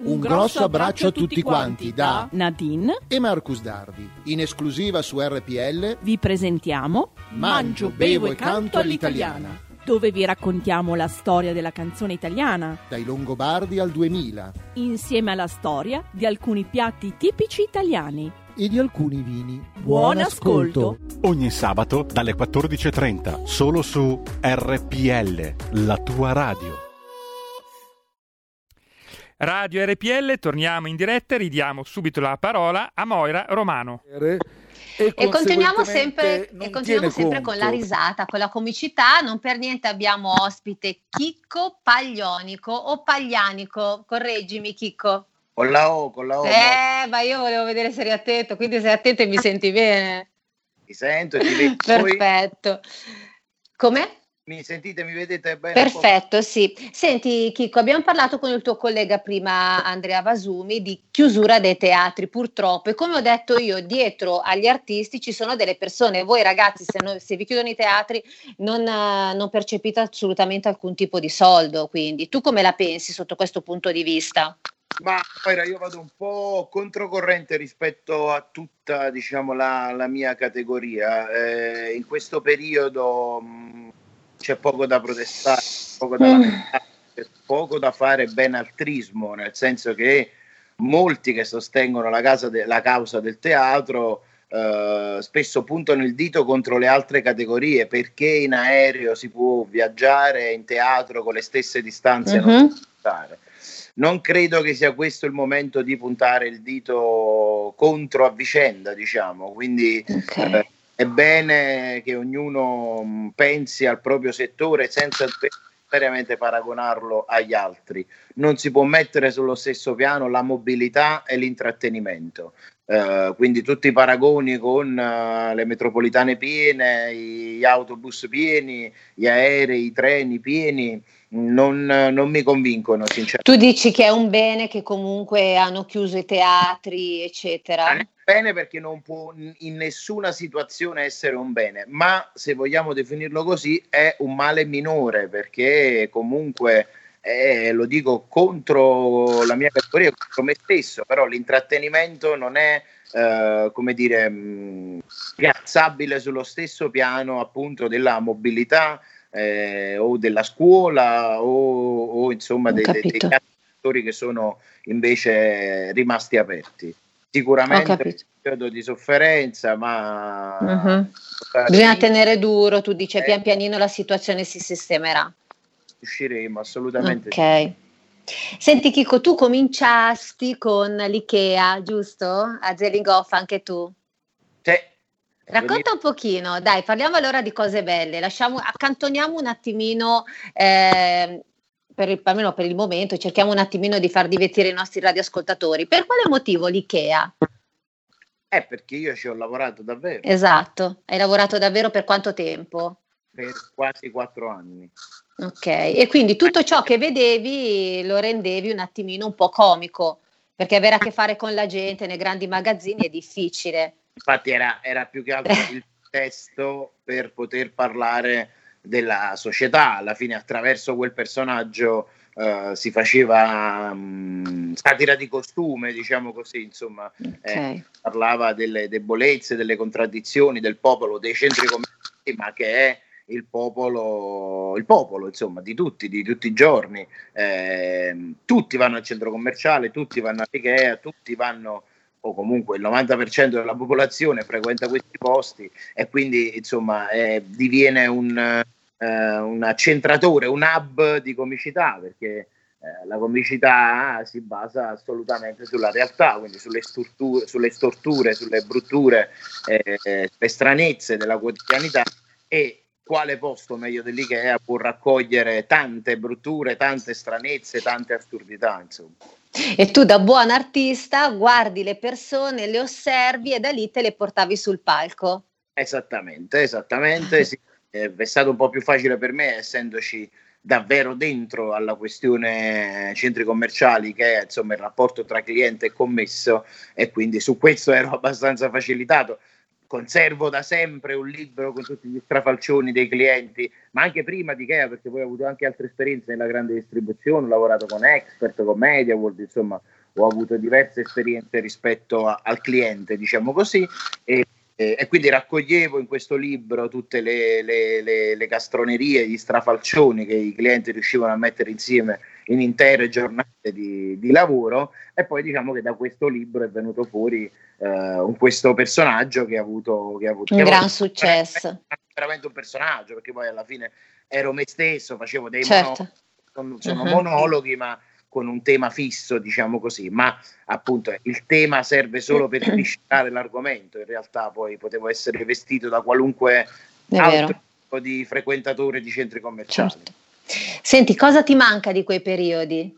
Un grosso abbraccio a tutti quanti da Nadine e Marcus Dardi. In esclusiva su RPL vi presentiamo Mangio, bevo e canto all'italiana dove vi raccontiamo la storia della canzone italiana. Dai Longobardi al 2000. Insieme alla storia di alcuni piatti tipici italiani. E di alcuni vini. Buon, Buon ascolto. ascolto! Ogni sabato dalle 14.30, solo su RPL, la tua radio. Radio RPL, torniamo in diretta e ridiamo subito la parola a Moira Romano. E, e continuiamo sempre, e continuiamo sempre con la risata, con la comicità. Non per niente abbiamo ospite Chicco Paglionico o Paglianico. Correggimi, Chicco. Con la O, con la O. Eh, ma io volevo vedere se eri attento, quindi sei attento e mi senti bene. Ti sento e ti vedo. Perfetto. Come? Mi sentite, mi vedete bene? Perfetto, sì. Senti Chicco, abbiamo parlato con il tuo collega prima Andrea Vasumi di chiusura dei teatri purtroppo e come ho detto io, dietro agli artisti ci sono delle persone, voi ragazzi se, no, se vi chiudono i teatri non, uh, non percepite assolutamente alcun tipo di soldo, quindi tu come la pensi sotto questo punto di vista? Ma Moira, io vado un po' controcorrente rispetto a tutta diciamo, la, la mia categoria. Eh, in questo periodo mh, c'è poco da protestare, poco da mm. lamentare, poco da fare benaltrismo, nel senso che molti che sostengono la, de- la causa del teatro eh, spesso puntano il dito contro le altre categorie perché in aereo si può viaggiare, in teatro con le stesse distanze mm-hmm. non Non credo che sia questo il momento di puntare il dito contro a vicenda, diciamo, quindi okay. eh, è bene che ognuno mm, pensi al proprio settore senza necessariamente paragonarlo agli altri. Non si può mettere sullo stesso piano la mobilità e l'intrattenimento. Uh, quindi tutti i paragoni con uh, le metropolitane piene, gli autobus pieni, gli aerei, i treni pieni, non, non, mi convincono sinceramente. Tu dici che è un bene che comunque hanno chiuso i teatri, eccetera. Bene perché non può in nessuna situazione essere un bene, ma se vogliamo definirlo così è un male minore perché comunque e lo dico contro la mia categoria, contro me stesso, però l'intrattenimento non è eh, come dire mh, piazzabile sullo stesso piano appunto della mobilità eh, o della scuola o, o insomma dei, dei, dei settori che sono invece rimasti aperti. Sicuramente un periodo di sofferenza, ma uh-huh. bisogna tenere duro, tu dici pian pianino la situazione si sistemerà. Usciremo assolutamente. Ok. Senti Chico, tu cominciasti con l'IKEA, giusto? A Zellingoff anche tu. Sì. Racconta un pochino, dai, parliamo allora di cose belle, lasciamo, accantoniamo un attimino eh, per il, almeno per il momento, cerchiamo un attimino di far divertire i nostri radioascoltatori. Per quale motivo l'IKEA? Eh, perché io ci ho lavorato davvero. Esatto, hai lavorato davvero per quanto tempo? Per quasi quattro anni. Ok, e quindi tutto ciò che vedevi lo rendevi un attimino un po' comico, perché avere a che fare con la gente nei grandi magazzini è difficile. Infatti era, era più che altro il testo per poter parlare della società. Alla fine, attraverso quel personaggio uh, si faceva um, satira di costume, diciamo così, insomma, okay. eh, parlava delle debolezze, delle contraddizioni del popolo, dei centri commerciali, ma che è il popolo, il popolo insomma, di tutti, di tutti i giorni. Eh, tutti vanno al centro commerciale, tutti vanno all'IKEA, tutti vanno o comunque il 90% della popolazione frequenta questi posti e quindi insomma eh, diviene un, eh, un accentratore, un hub di comicità perché eh, la comicità si basa assolutamente sulla realtà, quindi sulle, storture, sulle storture, sulle brutture, eh, le stranezze della quotidianità e quale posto meglio dell'IKEA può raccogliere tante brutture, tante stranezze, tante assurdità, insomma. E tu da buon artista guardi le persone, le osservi e da lì te le portavi sul palco. Esattamente, esattamente. sì. È stato un po' più facile per me, essendoci davvero dentro alla questione centri commerciali che è insomma il rapporto tra cliente e commesso e quindi su questo ero abbastanza facilitato conservo da sempre un libro con tutti gli strafalcioni dei clienti, ma anche prima di Ikea, perché poi ho avuto anche altre esperienze nella grande distribuzione, ho lavorato con Expert, con MediaWorld, insomma ho avuto diverse esperienze rispetto a, al cliente, diciamo così, e, e, e, quindi raccoglievo in questo libro tutte le, le, le, le castronerie, gli strafalcioni che i clienti riuscivano a mettere insieme in intere giornate di, di, lavoro e poi diciamo che da questo libro è venuto fuori eh, questo personaggio che ha avuto, che ha avuto un gran successo veramente, veramente, un personaggio perché poi alla fine ero me stesso facevo dei certo. monologhi, sono uh-huh. monologhi ma con un tema fisso, diciamo così, ma appunto il tema serve solo per risciclare l'argomento, in realtà poi potevo essere vestito da qualunque È altro vero. tipo di frequentatore di centri commerciali. Certo. Senti, cosa ti manca di quei periodi?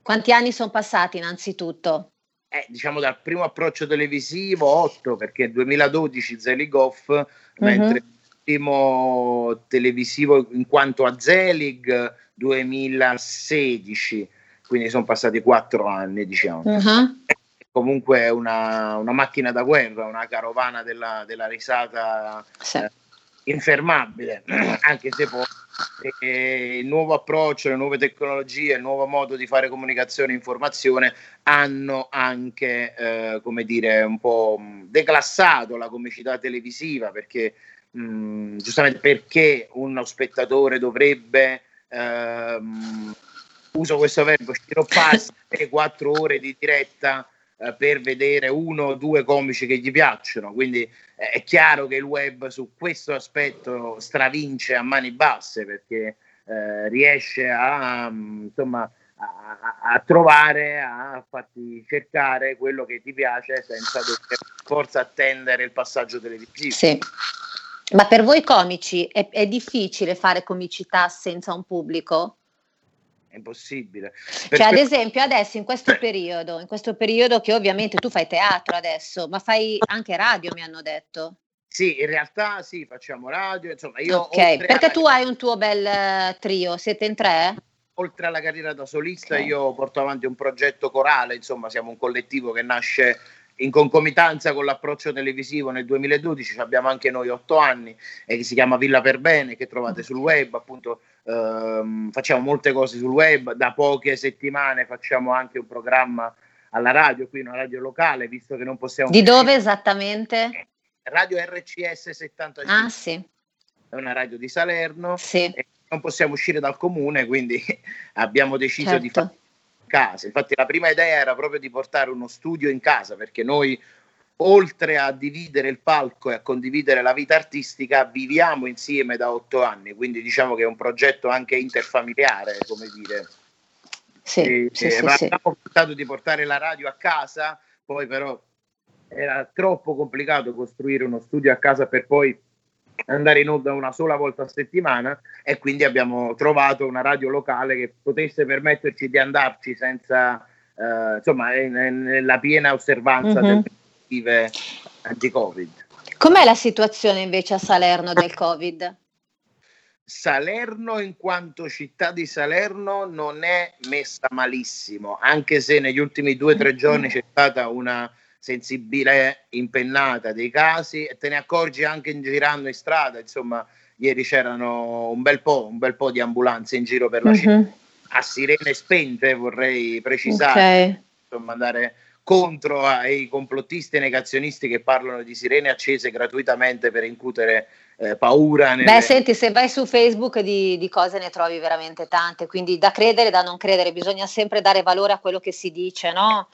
Quanti anni sono passati innanzitutto? Eh, diciamo dal primo approccio televisivo 8 perché 2012 Zelig-Off, uh-huh. mentre il primo televisivo in quanto a Zelig 2016, quindi sono passati 4 anni diciamo. Uh-huh. Comunque una, una, macchina da guerra, una carovana della, della risata sì. eh, infermabile, anche se poi eh, il nuovo approccio, le nuove tecnologie, il nuovo modo di fare comunicazione e informazione hanno anche, eh, come dire, un po' declassato la comicità televisiva perché mh, giustamente perché uno spettatore dovrebbe ehm, uso questo verbo sciropparsi 4 ore di diretta eh, per vedere uno o due comici che gli piacciono. Quindi eh, è chiaro che il web su questo aspetto stravince a mani basse perché eh, riesce a, insomma, a, a, trovare, a farti cercare quello che ti piace senza dover forza attendere il passaggio televisivo. Sì. Ma per voi comici è, è difficile fare comicità senza un pubblico? È impossibile. Per cioè, ad esempio, adesso in questo periodo, in questo periodo che ovviamente tu fai teatro adesso, ma fai anche radio, mi hanno detto. Sì, in realtà sì, facciamo radio, insomma, io Ok, perché tu hai un tuo bel uh, trio, siete in tre? Oltre alla carriera da solista, okay. io porto avanti un progetto corale, insomma, siamo un collettivo che nasce in concomitanza con l'approccio televisivo nel 2012 abbiamo anche noi otto anni e che si chiama Villa per Bene che trovate sul web appunto ehm, facciamo molte cose sul web da poche settimane facciamo anche un programma alla radio qui una radio locale visto che non possiamo di dove esattamente? Radio RCS 75 ah sì è una radio di Salerno sì. non possiamo uscire dal comune quindi abbiamo deciso certo. di fare casa. Infatti la prima idea era proprio di portare uno studio in casa perché noi oltre a dividere il palco e a condividere la vita artistica viviamo insieme da otto anni, quindi diciamo che è un progetto anche interfamiliare, come dire. Sì, e, sì, sì, abbiamo pensato di portare la radio a casa, poi però era troppo complicato costruire uno studio a casa per poi andare in onda una sola volta a settimana e quindi abbiamo trovato una radio locale che potesse permetterci di andarci senza eh, insomma nella piena osservanza mm-hmm. delle direttive anti-covid. Com'è la situazione invece a Salerno del Covid? Salerno in quanto città di Salerno non è messa malissimo, anche se negli ultimi due o tre giorni c'è stata una sensibile impennata dei casi e te ne accorgi anche girando in strada, insomma, ieri c'erano un bel po', un bel po di ambulanze in giro per la uh-huh. città, a sirene spente vorrei precisare, okay. insomma, andare contro ai complottisti e negazionisti che parlano di sirene accese gratuitamente per incutere eh, paura. Nelle... Beh, senti, se vai su Facebook di, di, cose ne trovi veramente tante, quindi da credere e da non credere, bisogna sempre dare valore a quello che si dice, no?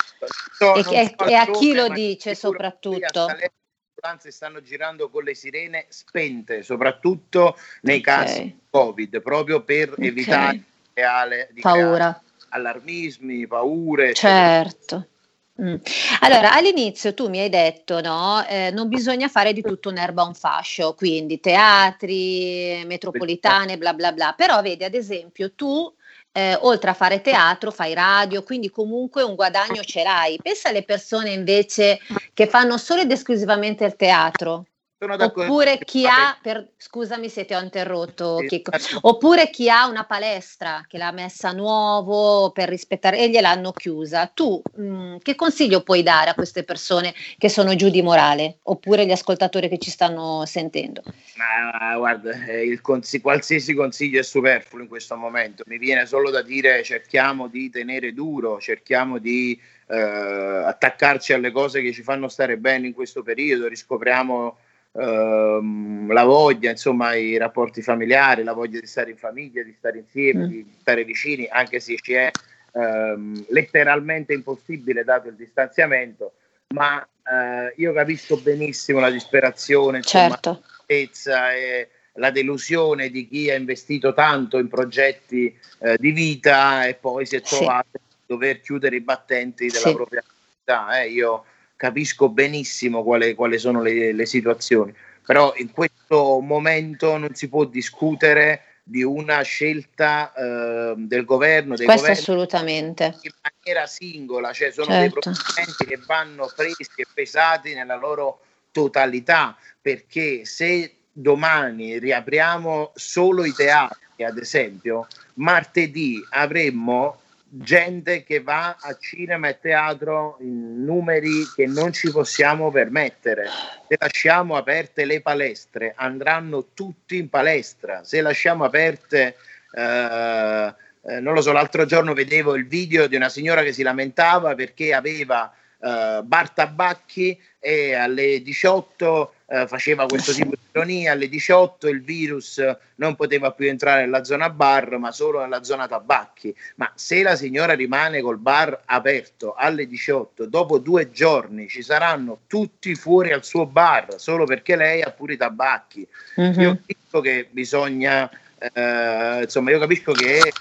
So, e, e, e, a chi lo dice soprattutto. Le ambulanze stanno girando con le sirene spente, soprattutto nei okay. casi Covid, proprio per okay. evitare reale di paura. allarmismi, paure. Certo. Eccetera. Mm. Allora, all'inizio tu mi hai detto, no, eh, non bisogna fare di tutto un'erba un fascio, quindi teatri, metropolitane, bla bla bla, però vedi, ad esempio, tu eh, oltre a fare teatro fai radio, quindi comunque un guadagno ce l'hai. Pensa alle persone invece che fanno solo ed esclusivamente il teatro. Oppure chi ha, per, scusami se ti ho interrotto, Chicco, oppure chi ha una palestra che l'ha messa a nuovo per rispettare e gliel'hanno chiusa. Tu mh, mm, che consiglio puoi dare a queste persone che sono giù di morale? Oppure gli ascoltatori che ci stanno sentendo? Ma guarda, eh, il consi- qualsiasi consiglio è superfluo in questo momento. Mi viene solo da dire cerchiamo di tenere duro, cerchiamo di eh, attaccarci alle cose che ci fanno stare bene in questo periodo, riscopriamo ehm, la voglia, insomma, i rapporti familiari, la voglia di stare in famiglia, di stare insieme, mm. di stare vicini, anche se ci è ehm, letteralmente impossibile dato il distanziamento, ma eh, io capisco benissimo la disperazione, insomma, certo. la e la delusione di chi ha investito tanto in progetti eh, di vita e poi si è trovato sì. a dover chiudere i battenti della sì. propria vita. Eh. Io capisco benissimo quali sono le, le, situazioni, però in questo momento non si può discutere di una scelta eh, del governo, dei Questo assolutamente. in maniera singola, cioè sono certo. dei provvedimenti che vanno presi e pesati nella loro totalità, perché se domani riapriamo solo i teatri, ad esempio, martedì avremmo gente che va a cinema e teatro in numeri che non ci possiamo permettere. Se lasciamo aperte le palestre, andranno tutti in palestra. Se lasciamo aperte, eh, eh, non lo so, l'altro giorno vedevo il video di una signora che si lamentava perché aveva eh, bar tabacchi e alle 18 eh, faceva questo tipo di ironia, alle 18 il virus non poteva più entrare nella zona bar ma solo nella zona tabacchi, ma se la signora rimane col bar aperto alle 18, dopo due giorni ci saranno tutti fuori al suo bar solo perché lei ha pure i tabacchi. Mm-hmm. Io capisco che bisogna, eh, insomma io capisco che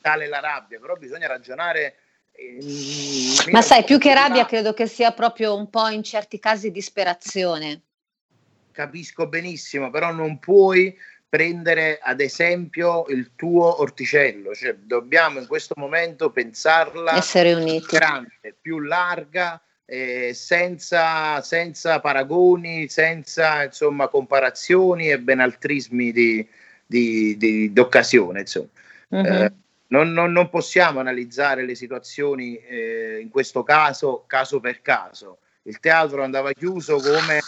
tale la rabbia, però bisogna ragionare ma sai, più che rabbia credo che sia proprio un po' in certi casi disperazione capisco benissimo, però non puoi prendere ad esempio il tuo orticello, cioè dobbiamo in questo momento pensarla essere uniti grande, più larga, eh, senza, senza, paragoni, senza insomma comparazioni e benaltrismi di, di, di, d'occasione. Insomma. Uh-huh. Eh, non, non, non, possiamo analizzare le situazioni eh, in questo caso caso per caso il teatro andava chiuso come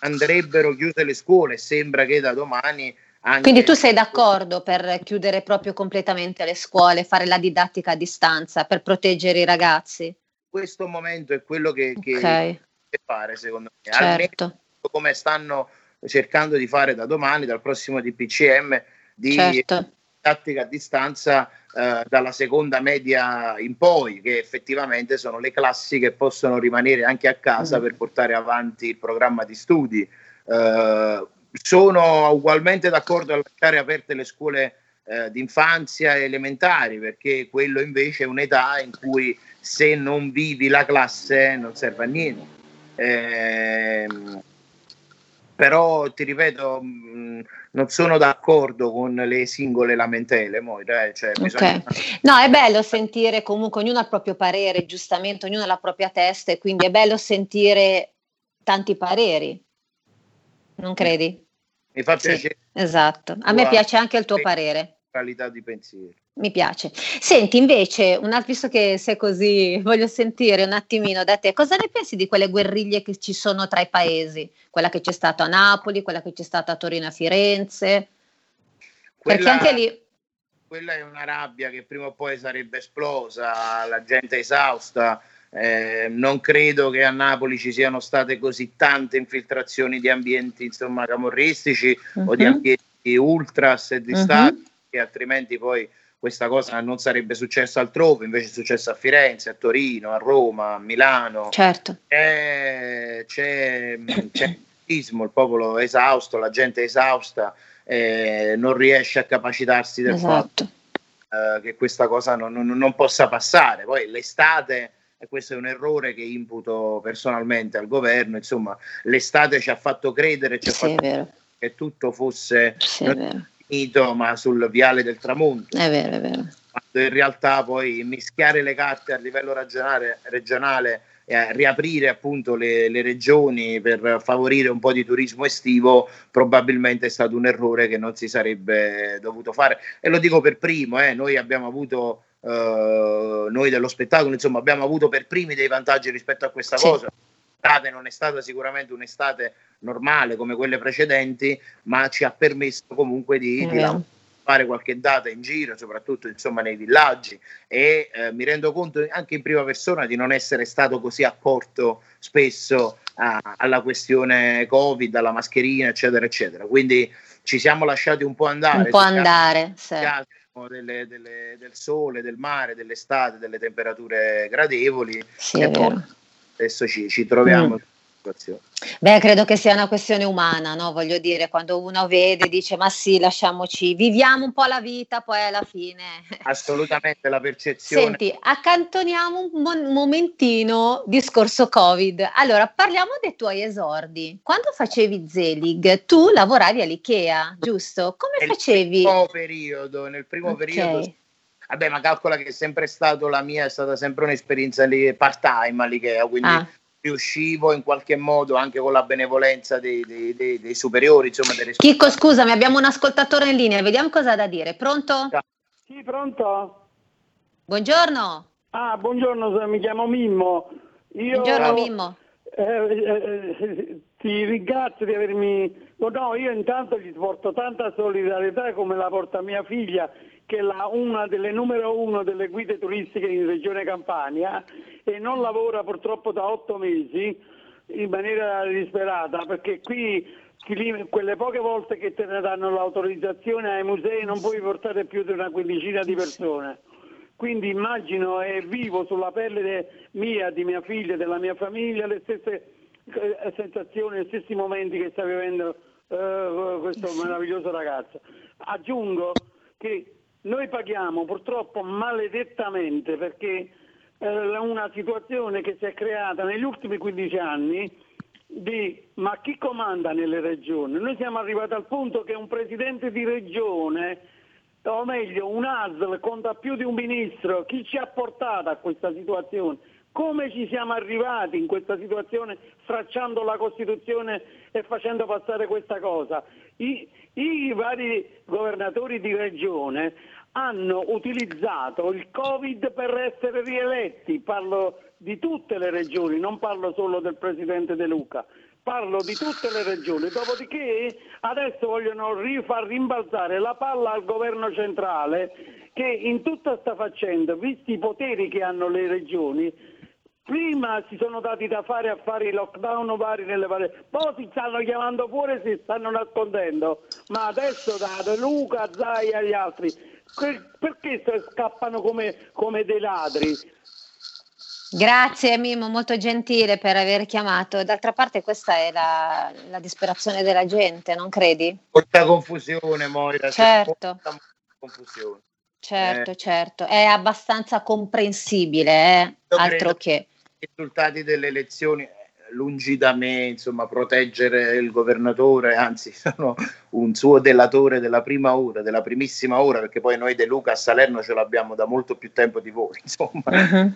andrebbero chiuse le scuole. Sembra che da domani anche... Quindi tu sei d'accordo per chiudere proprio completamente le scuole, fare la didattica a distanza per proteggere i ragazzi? Questo momento è quello che, che Ok. deve fare secondo me. Certo. Almeno come stanno cercando di fare da domani, dal prossimo DPCM, di Certo. didattica a distanza eh, dalla seconda media in poi, che effettivamente sono le classi che possono rimanere anche a casa Mm. per portare avanti il programma di studi. Eh, sono ugualmente d'accordo a lasciare aperte le scuole eh, d'infanzia e elementari, perché quello invece è un'età in cui se non vivi la classe non serve a niente. Però ti ripeto, mh, non sono d'accordo con le singole lamentele, Moira, eh, cioè, bisogna-. No, è bello sentire comunque ognuno ha il proprio parere, giustamente, ognuno ha la propria testa e quindi è bello sentire tanti pareri. Non credi? mi fa Sì, piacere esatto. A me piace anche il tuo parere. Qualità di pensiero. Mi piace. Senti, invece, un altro, visto che sei così, voglio sentire un attimino da te, cosa ne pensi di quelle guerriglie che ci sono tra i paesi? Quella che c'è stata a Napoli, quella che c'è stata a Torino e a Firenze? Perché Quella- anche lì, quella è una rabbia che prima o poi sarebbe esplosa, la gente è esausta. eh, non credo che a Napoli ci siano state così tante infiltrazioni di ambienti insomma camorristici o di Mhm. ambienti ultras e di Mhm. Stati, che altrimenti poi questa cosa non sarebbe successa altrove, invece è successa a Firenze, a Torino, a Roma, a Milano. certo, C'è, c'è, c'è mutismo, il popolo esausto, la gente esausta, eh, non riesce a capacitarsi del esatto. fatto eh, che questa cosa non, non- non possa passare. Poi l'estate, e questo è un errore che imputo personalmente al governo, insomma, l'estate ci ha fatto credere, ci ha Sì, è fatto che tutto fosse sì, finito, ma sul viale del tramonto è vero, è vero. quando in realtà poi mischiare le carte a livello regionale, regionale e a riaprire appunto le, le regioni per favorire un po' di turismo estivo probabilmente è stato un errore che non si sarebbe dovuto fare e lo dico per primo, eh, noi abbiamo avuto eh, noi dello spettacolo insomma abbiamo avuto per primi dei vantaggi rispetto a questa Sì. cosa l'estate non è stata sicuramente un'estate normale come quelle precedenti ma ci ha permesso comunque di, È di fare qualche data in giro, soprattutto insomma nei villaggi e eh, mi rendo conto anche in prima persona di non essere stato così accorto spesso a- alla questione Covid, alla mascherina, eccetera, eccetera. Quindi ci siamo lasciati un po' andare. Un po' andare, sì. delle- delle- del sole, del mare, dell'estate, delle temperature gradevoli Sì, e poi vero. Adesso ci, ci troviamo Mm. Beh, credo che sia una questione umana, no? Voglio dire, quando uno vede, dice, ma sì, lasciamoci, viviamo un po' la vita, poi alla fine. Assolutamente la percezione Senti, accantoniamo un mo- momentino discorso Covid. Allora, parliamo dei tuoi esordi. Quando facevi Zelig, tu lavoravi all'IKEA, giusto? Come nel facevi? primo periodo, nel primo Ok. periodo Vabbè, ma calcola che è sempre stato la mia, è stata sempre un'esperienza lì part-time all'Ikea, quindi Ah. riuscivo in qualche modo anche con la benevolenza dei, dei- dei- dei superiori, insomma, delle Chicco, scusami, abbiamo un ascoltatore in linea, vediamo cosa ha da dire. Pronto? Sì, pronto? Buongiorno. Ah, buongiorno, mi chiamo Mimmo. Io, Buongiorno Mimmo. eh, eh, eh, ti ringrazio di avermi... No, no, io intanto gli porto tanta solidarietà come la porta mia figlia, che è una delle numero uno delle guide turistiche in Regione Campania e non lavora purtroppo da otto mesi in maniera disperata perché qui quelle poche volte che te ne danno l'autorizzazione ai musei non puoi portare più di una quindicina di persone. Quindi immagino e vivo sulla pelle de- mia, di mia figlia, della mia famiglia, le stesse eh, sensazioni, gli stessi momenti che sta vivendo eh, questo meraviglioso ragazzo. Aggiungo che noi paghiamo purtroppo maledettamente perché eh, una situazione che si è creata negli ultimi 15 anni di ma chi comanda nelle regioni? Noi siamo arrivati al punto che un presidente di regione o meglio un ASL conta più di un ministro, chi ci ha portato a questa situazione? Come ci siamo arrivati in questa situazione stracciando la Costituzione e facendo passare questa cosa? I, i vari governatori di regione hanno utilizzato il Covid per essere rieletti, parlo di tutte le regioni, non parlo solo del Presidente De Luca, parlo di tutte le regioni, dopodiché adesso vogliono rifar rimbalzare la palla al governo centrale che in tutta questa faccenda, visti i poteri che hanno le regioni, prima si sono dati da fare a fare i lockdown vari nelle varie, poi si stanno chiamando fuori e si stanno nascondendo, ma adesso da De Luca, Zai e gli altri, perché scappano come, come dei ladri? Grazie Mimo, molto gentile per aver chiamato. D'altra parte questa è la, la disperazione della gente, non credi? Molta confusione, Moira. Certo. Molta confusione. Certo, eh. certo. È abbastanza comprensibile, eh? altro che. I risultati delle elezioni lungi da me insomma, proteggere il governatore, anzi sono un suo delatore della prima ora, della primissima ora, perché poi noi De Luca a Salerno ce l'abbiamo da molto più tempo di voi, insomma, uh-huh.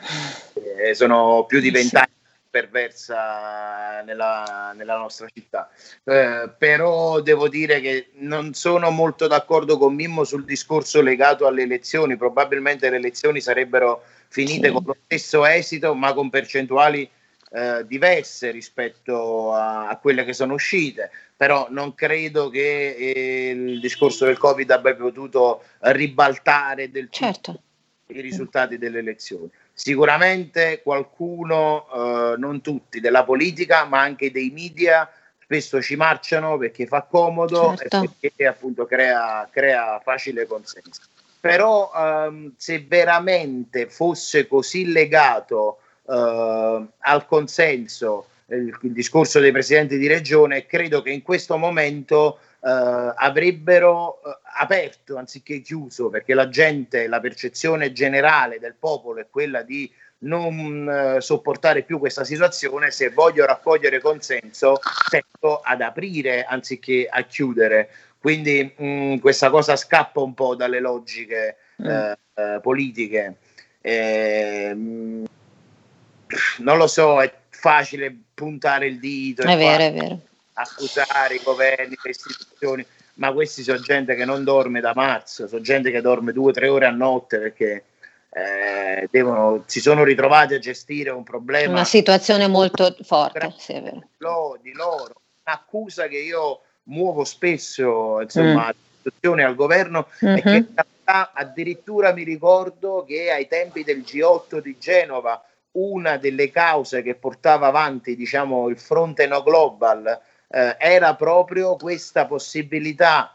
eh, sono più di vent'anni. Perversa nella, nella nostra città. Eh, però devo dire che non sono molto d'accordo con Mimmo sul discorso legato alle elezioni, probabilmente le elezioni sarebbero finite sì. con lo stesso esito, ma con percentuali eh, diverse rispetto a, a, quelle che sono uscite, però non credo che eh, il discorso del Covid abbia potuto ribaltare del tutto certo. i risultati delle elezioni. Sicuramente qualcuno, eh, non tutti, della politica, ma anche dei media, spesso ci marciano perché fa comodo certo. e perché appunto crea, crea facile consenso. Però ehm, se veramente fosse così legato eh, al consenso il, il, discorso dei presidenti di regione, credo che in questo momento eh, avrebbero eh, aperto anziché chiuso, perché la gente, la percezione generale del popolo è quella di non eh, sopportare più questa situazione, se voglio raccogliere consenso tento ad aprire anziché a chiudere. Quindi mh, mm, questa cosa scappa un po' dalle logiche mm. eh, eh, politiche. Eh, non lo so, è facile puntare il dito, è vero, è vero. Accusare i governi, le istituzioni, ma questi sono gente che non dorme da marzo, sono gente che dorme due o tre ore a notte perché eh, devono, si sono ritrovati a gestire un problema. Una situazione molto forte, sì, è vero. Di loro, un'accusa che io muovo spesso, insomma, mm. al governo mm-hmm. è che in realtà addirittura mi ricordo che ai tempi del G8 di Genova una delle cause che portava avanti diciamo, il fronte no global eh, era proprio questa possibilità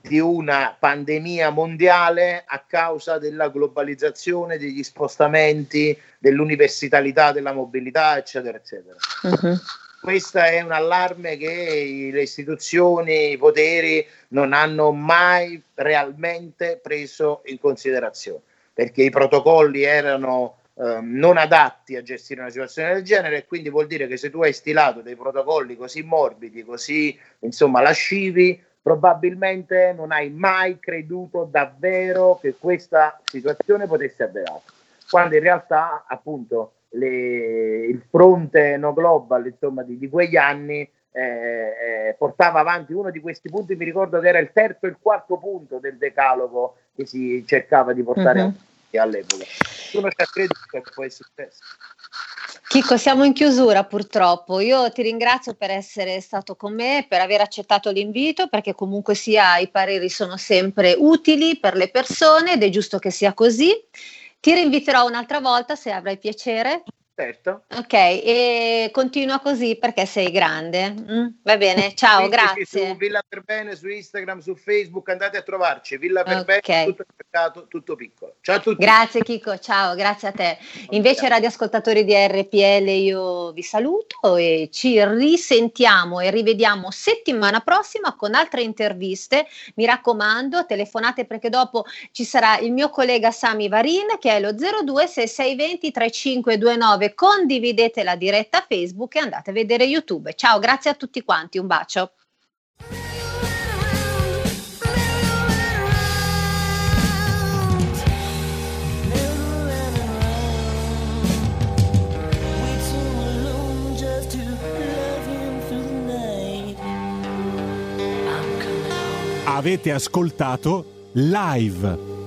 di una pandemia mondiale a causa della globalizzazione, degli spostamenti, dell'universalità, della mobilità, eccetera, eccetera. Uh-huh. Questo è un allarme che le istituzioni, i poteri non hanno mai realmente preso in considerazione, perché i protocolli erano Ehm, non adatti a gestire una situazione del genere e quindi vuol dire che se tu hai stilato dei protocolli così morbidi, così insomma lascivi, probabilmente non hai mai creduto davvero che questa situazione potesse avverare. Quando in realtà appunto le, il fronte no global insomma, di, di quegli anni eh, eh, portava avanti uno di questi punti, mi ricordo che era il terzo e il quarto punto del decalogo che si cercava di portare uh-huh. All'epoca nessuno ci ha creduto che poi è successo. Chico, siamo in chiusura purtroppo. Io ti ringrazio per essere stato con me, per aver accettato l'invito, perché comunque sia i pareri sono sempre utili per le persone ed è giusto che sia così. Ti rinviterò un'altra volta se avrai piacere. Certo. Ok, e continua così perché sei grande. Mm? Va bene, ciao, sì, grazie. Sì, su Villa per Bene, su Instagram, su Facebook, andate a trovarci. Villa per okay. Bene, tutto mercato, tutto piccolo. Ciao a tutti. Grazie Chico, ciao, grazie a te. Invece radioascoltatori di RPL io vi saluto e ci risentiamo e rivediamo settimana prossima con altre interviste. Mi raccomando, telefonate perché dopo ci sarà il mio collega Sami Varin che è lo 026620 3529 condividete la diretta Facebook e andate a vedere YouTube. Ciao, grazie a tutti quanti, un bacio. Avete ascoltato live